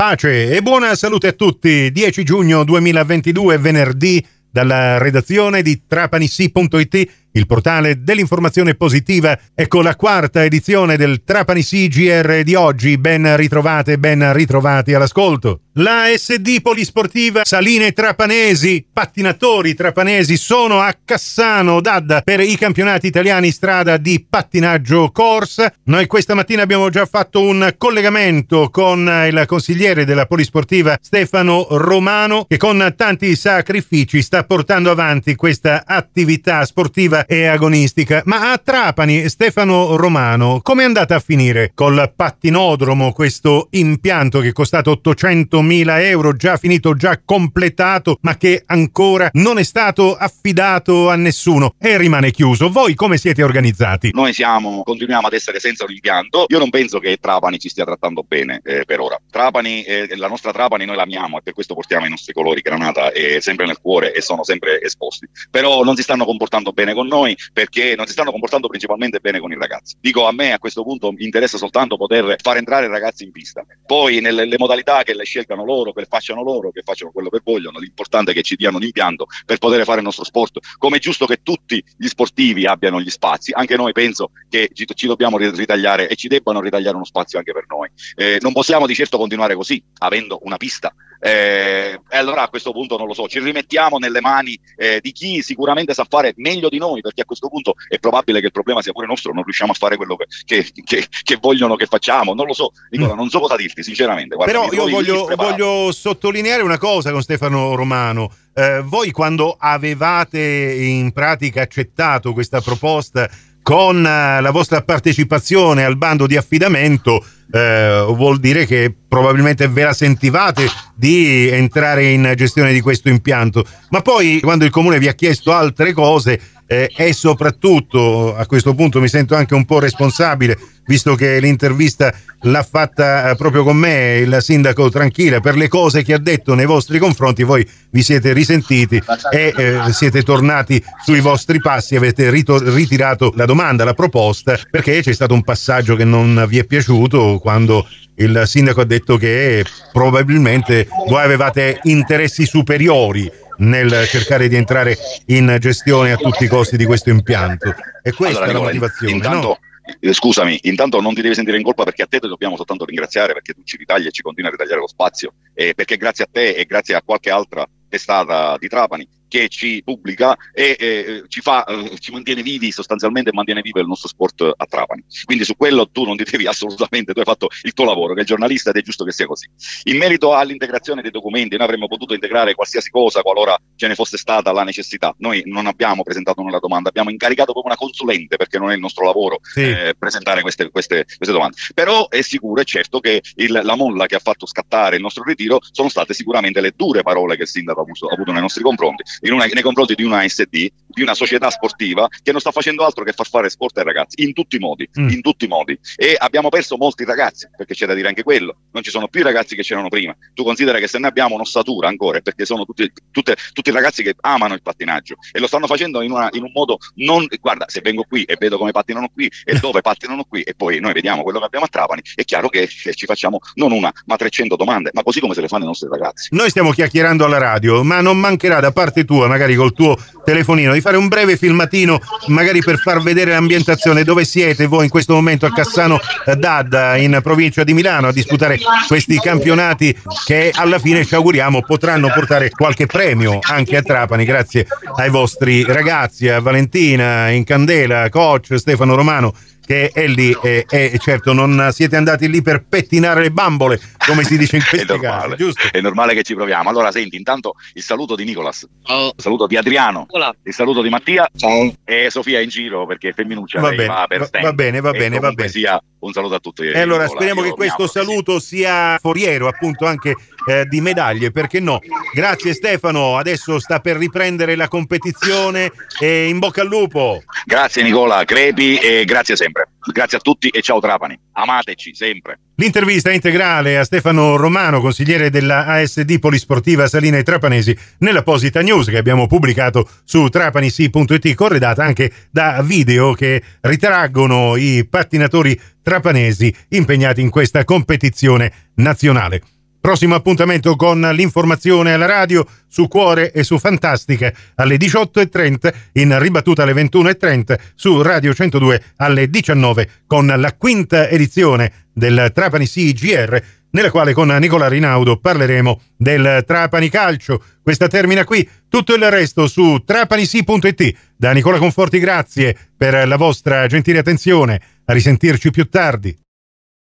pace e buona salute a tutti. 10 giugno 2022, venerdì, dalla redazione di trapanissi.it il portale dell'informazione positiva. Ecco la quarta edizione del Trapani CGR di oggi. Ben ritrovate, ben ritrovati all'ascolto. La SD Polisportiva Saline Trapanesi, pattinatori trapanesi sono a Cassano d'Adda per i campionati italiani strada di pattinaggio corsa. Noi questa mattina abbiamo già fatto un collegamento con il consigliere della Polisportiva Stefano Romano che con tanti sacrifici sta portando avanti questa attività sportiva e agonistica. Ma a Trapani, Stefano Romano, come è andata a finire col pattinodromo questo impianto che è costato 800.000 euro, già finito, già completato, ma che ancora non è stato affidato a nessuno e rimane chiuso? Voi come siete organizzati? Noi siamo, continuiamo ad essere senza un impianto. Io non penso che Trapani ci stia trattando bene eh, per ora. Trapani, eh, la nostra Trapani noi l'amiamo e per questo portiamo i nostri colori granata è sempre nel cuore e sono sempre esposti. Però non si stanno comportando bene con noi perché non si stanno comportando principalmente bene con i ragazzi. Dico a me a questo punto mi interessa soltanto poter far entrare i ragazzi in pista. Poi nelle modalità che le scelgano loro, che facciano loro, che facciano quello che vogliono, l'importante è che ci diano l'impianto per poter fare il nostro sport. Come è giusto che tutti gli sportivi abbiano gli spazi, anche noi penso che ci, ci dobbiamo ritagliare e ci debbano ritagliare uno spazio anche per noi. Eh, non possiamo di certo continuare così, avendo una pista eh, allora a questo punto non lo so, ci rimettiamo nelle mani eh, di chi sicuramente sa fare meglio di noi, perché a questo punto è probabile che il problema sia pure nostro, non riusciamo a fare quello che, che, che, che vogliono che facciamo, non lo so, Nicola, mm. non so cosa dirti sinceramente. Guarda, Però io voglio, voglio, sottolineare una cosa con Stefano Romano. Eh, voi quando avevate in pratica accettato questa proposta con eh, la vostra partecipazione al bando di affidamento, eh, vuol dire che probabilmente ve la sentivate di entrare in gestione di questo impianto, ma poi quando il comune vi ha chiesto altre cose eh, e soprattutto a questo punto mi sento anche un po' responsabile, visto che l'intervista l'ha fatta eh, proprio con me il sindaco Tranquilla per le cose che ha detto nei vostri confronti, voi vi siete risentiti e eh, siete tornati sui vostri passi, avete rito- ritirato la domanda, la proposta, perché c'è stato un passaggio che non vi è piaciuto quando il sindaco ha detto che probabilmente voi avevate interessi superiori nel cercare di entrare in gestione a tutti i costi di questo impianto. E questa allora, è la motivazione. Intanto, no? Eh, scusami, intanto non ti devi sentire in colpa perché a te ti dobbiamo soltanto ringraziare perché tu ci ritagli e ci continui a ritagliare lo spazio e perché grazie a te e grazie a qualche altra testata di Trapani che ci pubblica e eh, ci, fa, eh, ci mantiene vivi sostanzialmente mantiene vivo il nostro sport a Trapani. Quindi su quello tu non ti devi assolutamente, tu hai fatto il tuo lavoro, che è giornalista ed è giusto che sia così. In merito all'integrazione dei documenti, noi avremmo potuto integrare qualsiasi cosa qualora ce ne fosse stata la necessità. Noi non abbiamo presentato una domanda, abbiamo incaricato proprio una consulente perché non è il nostro lavoro sì. eh, presentare queste, queste, queste, domande. Però è sicuro e certo che il, la molla che ha fatto scattare il nostro ritiro sono state sicuramente le dure parole che il sindaco ha avuto, ha avuto nei nostri confronti una, nei confronti di una SD, di una società sportiva che non sta facendo altro che far fare sport ai ragazzi, in tutti i modi, mm. in tutti i modi. E abbiamo perso molti ragazzi, perché c'è da dire anche quello, non ci sono più i ragazzi che c'erano prima. Tu considera che se ne abbiamo un'ossatura ancora, perché sono tutti, tutte, tutti i ragazzi che amano il pattinaggio e lo stanno facendo in, una, in, un modo non, guarda, se vengo qui e vedo come pattinano qui e dove pattinano qui e poi noi vediamo quello che abbiamo a Trapani, è chiaro che ci facciamo non una, ma 300 domande, ma così come se le fanno i nostri ragazzi. Noi stiamo chiacchierando alla radio, ma non mancherà da parte tua, magari col tuo telefonino, di fare un breve filmatino, magari per far vedere l'ambientazione, dove siete voi in questo momento a Cassano d'Adda, in provincia di Milano, a disputare questi campionati che alla fine ci auguriamo potranno portare qualche premio anche a Trapani, grazie ai vostri ragazzi, a Valentina, in Candela, coach Stefano Romano che è lì e, e, certo non siete andati lì per pettinare le bambole come si dice in questi casi giusto? è normale che ci proviamo. Allora senti intanto il saluto di Nicolas. Il saluto di Adriano. Hola. il saluto di Mattia. Ciao. e Sofia in giro perché femminuccia va bene, va, va, bene va bene va bene. sia un saluto a tutti. E allora Nicola, speriamo che questo saluto sia foriero appunto anche eh, di medaglie perché no grazie Stefano adesso sta per riprendere la competizione e in bocca al lupo grazie Nicola crepi e grazie sempre Grazie a tutti e ciao Trapani. Amateci sempre. L'intervista integrale a Stefano Romano, consigliere della ASD Polisportiva Salina Trapanesi, nella Posita News che abbiamo pubblicato su trapanisi.it, corredata anche da video che ritraggono i pattinatori trapanesi impegnati in questa competizione nazionale. Prossimo appuntamento con l'informazione alla radio su Cuore e su Fantastica alle 18.30, in ribattuta alle 21.30 su Radio 102 alle 19 con la quinta edizione del Trapani CGR nella quale con Nicola Rinaudo parleremo del Trapani Calcio. Questa termina qui, tutto il resto su trapanisi.it. Da Nicola Conforti grazie per la vostra gentile attenzione, a risentirci più tardi.